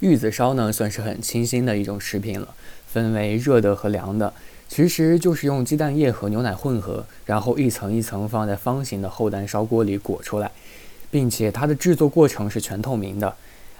玉子烧呢，算是很清新的一种食品了，分为热的和凉的。其实就是用鸡蛋液和牛奶混合，然后一层一层放在方形的厚蛋烧锅里裹出来，并且它的制作过程是全透明的。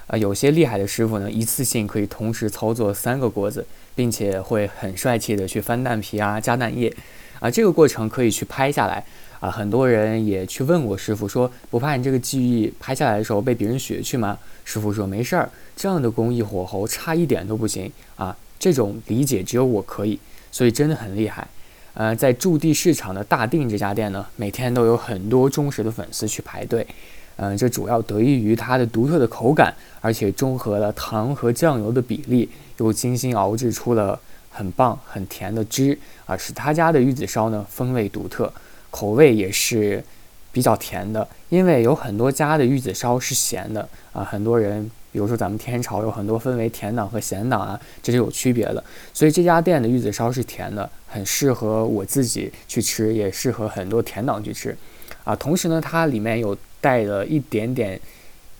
啊，有些厉害的师傅呢，一次性可以同时操作三个锅子，并且会很帅气的去翻蛋皮啊、加蛋液，啊，这个过程可以去拍下来。啊，很多人也去问过师傅说，不怕你这个技艺拍下来的时候被别人学去吗？师傅说没事儿，这样的工艺火候差一点都不行啊。这种理解只有我可以。所以真的很厉害，呃，在驻地市场的大定这家店呢，每天都有很多忠实的粉丝去排队，嗯，这主要得益于它的独特的口感，而且中和了糖和酱油的比例，又精心熬制出了很棒很甜的汁，啊，使他家的玉子烧呢风味独特，口味也是比较甜的，因为有很多家的玉子烧是咸的，啊，很多人。比如说咱们天朝有很多分为甜党和咸党啊，这是有区别的。所以这家店的玉子烧是甜的，很适合我自己去吃，也适合很多甜党去吃。啊，同时呢，它里面有带了一点点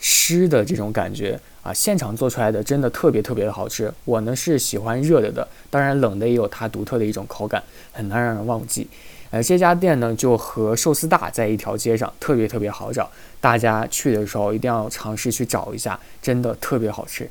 湿的这种感觉啊，现场做出来的真的特别特别的好吃。我呢是喜欢热的的，当然冷的也有它独特的一种口感，很难让人忘记。呃，这家店呢就和寿司大在一条街上，特别特别好找。大家去的时候一定要尝试去找一下，真的特别好吃。